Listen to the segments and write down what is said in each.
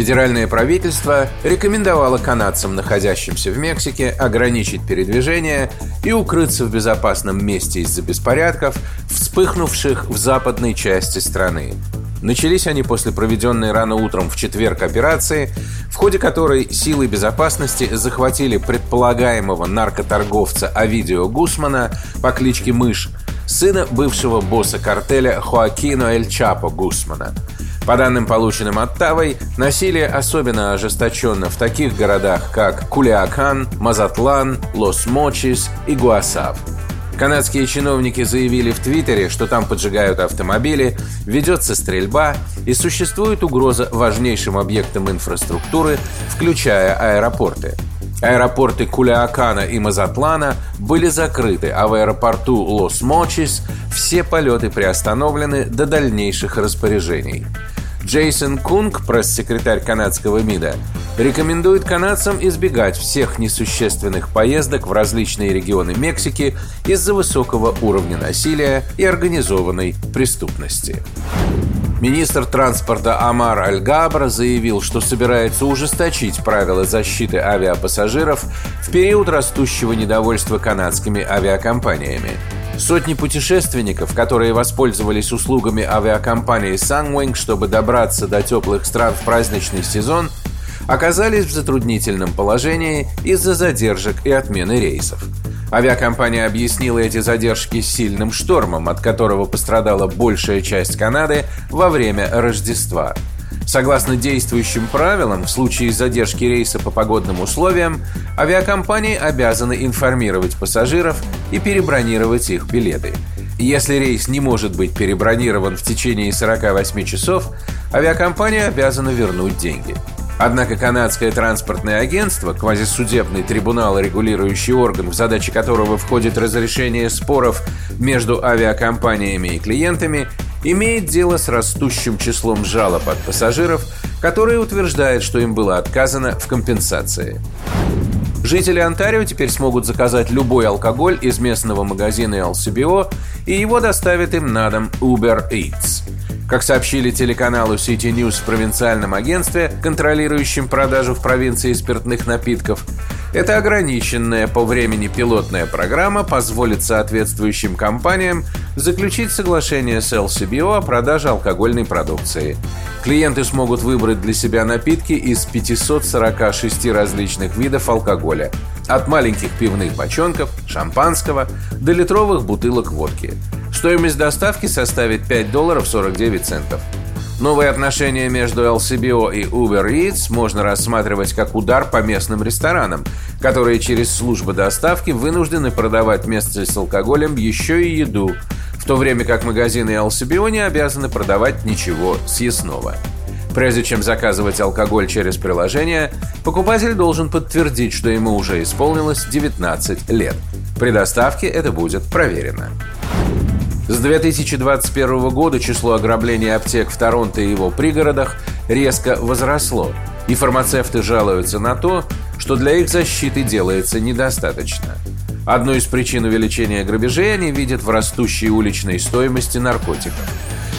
Федеральное правительство рекомендовало канадцам, находящимся в Мексике, ограничить передвижение и укрыться в безопасном месте из-за беспорядков, вспыхнувших в западной части страны. Начались они после проведенной рано утром в четверг операции, в ходе которой силы безопасности захватили предполагаемого наркоторговца Авидио Гусмана по кличке Мышь, сына бывшего босса картеля Хоакино Эль Чапо Гусмана – по данным, полученным от Тавой, насилие особенно ожесточенно в таких городах, как Кулиакан, Мазатлан, Лос-Мочис и Гуасав. Канадские чиновники заявили в Твиттере, что там поджигают автомобили, ведется стрельба и существует угроза важнейшим объектам инфраструктуры, включая аэропорты. Аэропорты Кулиакана и Мазатлана были закрыты, а в аэропорту Лос-Мочис все полеты приостановлены до дальнейших распоряжений. Джейсон Кунг, пресс-секретарь канадского МИДа, рекомендует канадцам избегать всех несущественных поездок в различные регионы Мексики из-за высокого уровня насилия и организованной преступности. Министр транспорта Амар Аль-Габра заявил, что собирается ужесточить правила защиты авиапассажиров в период растущего недовольства канадскими авиакомпаниями. Сотни путешественников, которые воспользовались услугами авиакомпании Sunwing, чтобы добраться до теплых стран в праздничный сезон, оказались в затруднительном положении из-за задержек и отмены рейсов. Авиакомпания объяснила эти задержки сильным штормом, от которого пострадала большая часть Канады во время Рождества. Согласно действующим правилам, в случае задержки рейса по погодным условиям, авиакомпании обязаны информировать пассажиров и перебронировать их билеты. Если рейс не может быть перебронирован в течение 48 часов, авиакомпания обязана вернуть деньги. Однако канадское транспортное агентство, квазисудебный трибунал регулирующий орган, в задачи которого входит разрешение споров между авиакомпаниями и клиентами, имеет дело с растущим числом жалоб от пассажиров, которые утверждают, что им было отказано в компенсации. Жители Онтарио теперь смогут заказать любой алкоголь из местного магазина LCBO, и его доставят им на дом Uber Eats. Как сообщили телеканалу City News в провинциальном агентстве, контролирующем продажу в провинции спиртных напитков, эта ограниченная по времени пилотная программа позволит соответствующим компаниям заключить соглашение с LCBO о продаже алкогольной продукции. Клиенты смогут выбрать для себя напитки из 546 различных видов алкоголя, от маленьких пивных бочонков, шампанского до литровых бутылок водки. Стоимость доставки составит 5 долларов 49 центов. Новые отношения между LCBO и Uber Eats можно рассматривать как удар по местным ресторанам, которые через службы доставки вынуждены продавать вместе с алкоголем еще и еду, в то время как магазины LCBO не обязаны продавать ничего съестного. Прежде чем заказывать алкоголь через приложение, покупатель должен подтвердить, что ему уже исполнилось 19 лет. При доставке это будет проверено. С 2021 года число ограблений аптек в Торонто и его пригородах резко возросло, и фармацевты жалуются на то, что для их защиты делается недостаточно. Одну из причин увеличения грабежей они видят в растущей уличной стоимости наркотиков.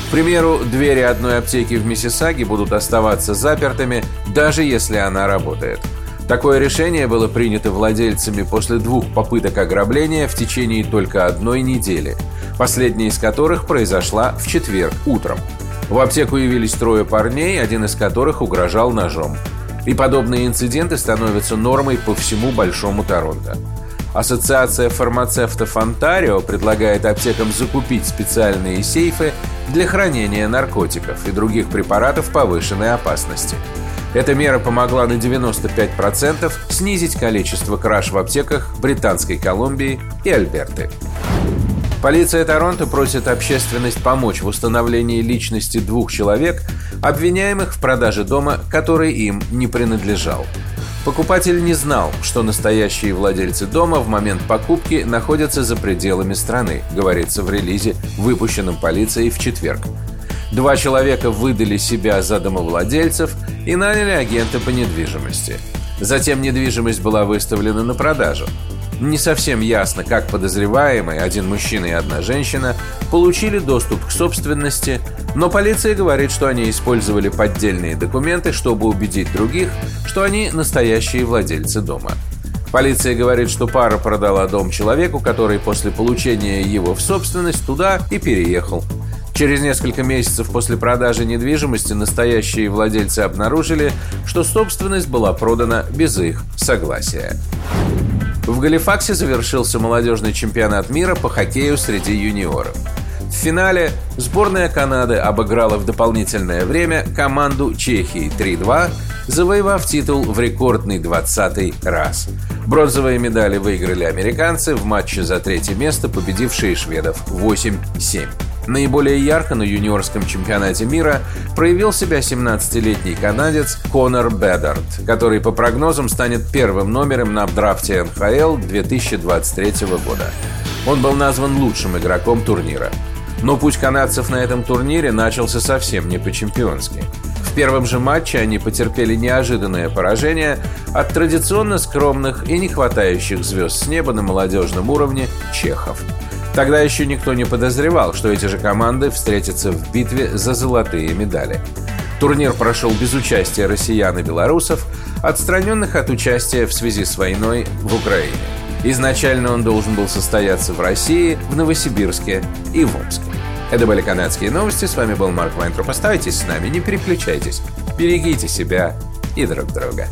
К примеру, двери одной аптеки в Миссисаге будут оставаться запертыми, даже если она работает – Такое решение было принято владельцами после двух попыток ограбления в течение только одной недели, последняя из которых произошла в четверг утром. В аптеку явились трое парней, один из которых угрожал ножом. И подобные инциденты становятся нормой по всему Большому Торонто. Ассоциация фармацевтов Онтарио предлагает аптекам закупить специальные сейфы для хранения наркотиков и других препаратов повышенной опасности – эта мера помогла на 95% снизить количество краж в аптеках Британской Колумбии и Альберты. Полиция Торонто просит общественность помочь в установлении личности двух человек, обвиняемых в продаже дома, который им не принадлежал. Покупатель не знал, что настоящие владельцы дома в момент покупки находятся за пределами страны, говорится в релизе, выпущенном полицией в четверг. Два человека выдали себя за домовладельцев и наняли агента по недвижимости. Затем недвижимость была выставлена на продажу. Не совсем ясно, как подозреваемые, один мужчина и одна женщина, получили доступ к собственности, но полиция говорит, что они использовали поддельные документы, чтобы убедить других, что они настоящие владельцы дома. Полиция говорит, что пара продала дом человеку, который после получения его в собственность туда и переехал. Через несколько месяцев после продажи недвижимости настоящие владельцы обнаружили, что собственность была продана без их согласия. В Галифаксе завершился молодежный чемпионат мира по хоккею среди юниоров. В финале сборная Канады обыграла в дополнительное время команду Чехии 3-2, завоевав титул в рекордный 20-й раз. Бронзовые медали выиграли американцы в матче за третье место, победившие шведов 8-7. Наиболее ярко на юниорском чемпионате мира проявил себя 17-летний канадец Конор Бедарт, который по прогнозам станет первым номером на драфте НХЛ 2023 года. Он был назван лучшим игроком турнира. Но путь канадцев на этом турнире начался совсем не по-чемпионски. В первом же матче они потерпели неожиданное поражение от традиционно скромных и не хватающих звезд с неба на молодежном уровне чехов – Тогда еще никто не подозревал, что эти же команды встретятся в битве за золотые медали. Турнир прошел без участия россиян и белорусов, отстраненных от участия в связи с войной в Украине. Изначально он должен был состояться в России, в Новосибирске и в Омске. Это были канадские новости. С вами был Марк Вайнтроп. Оставайтесь с нами, не переключайтесь. Берегите себя и друг друга.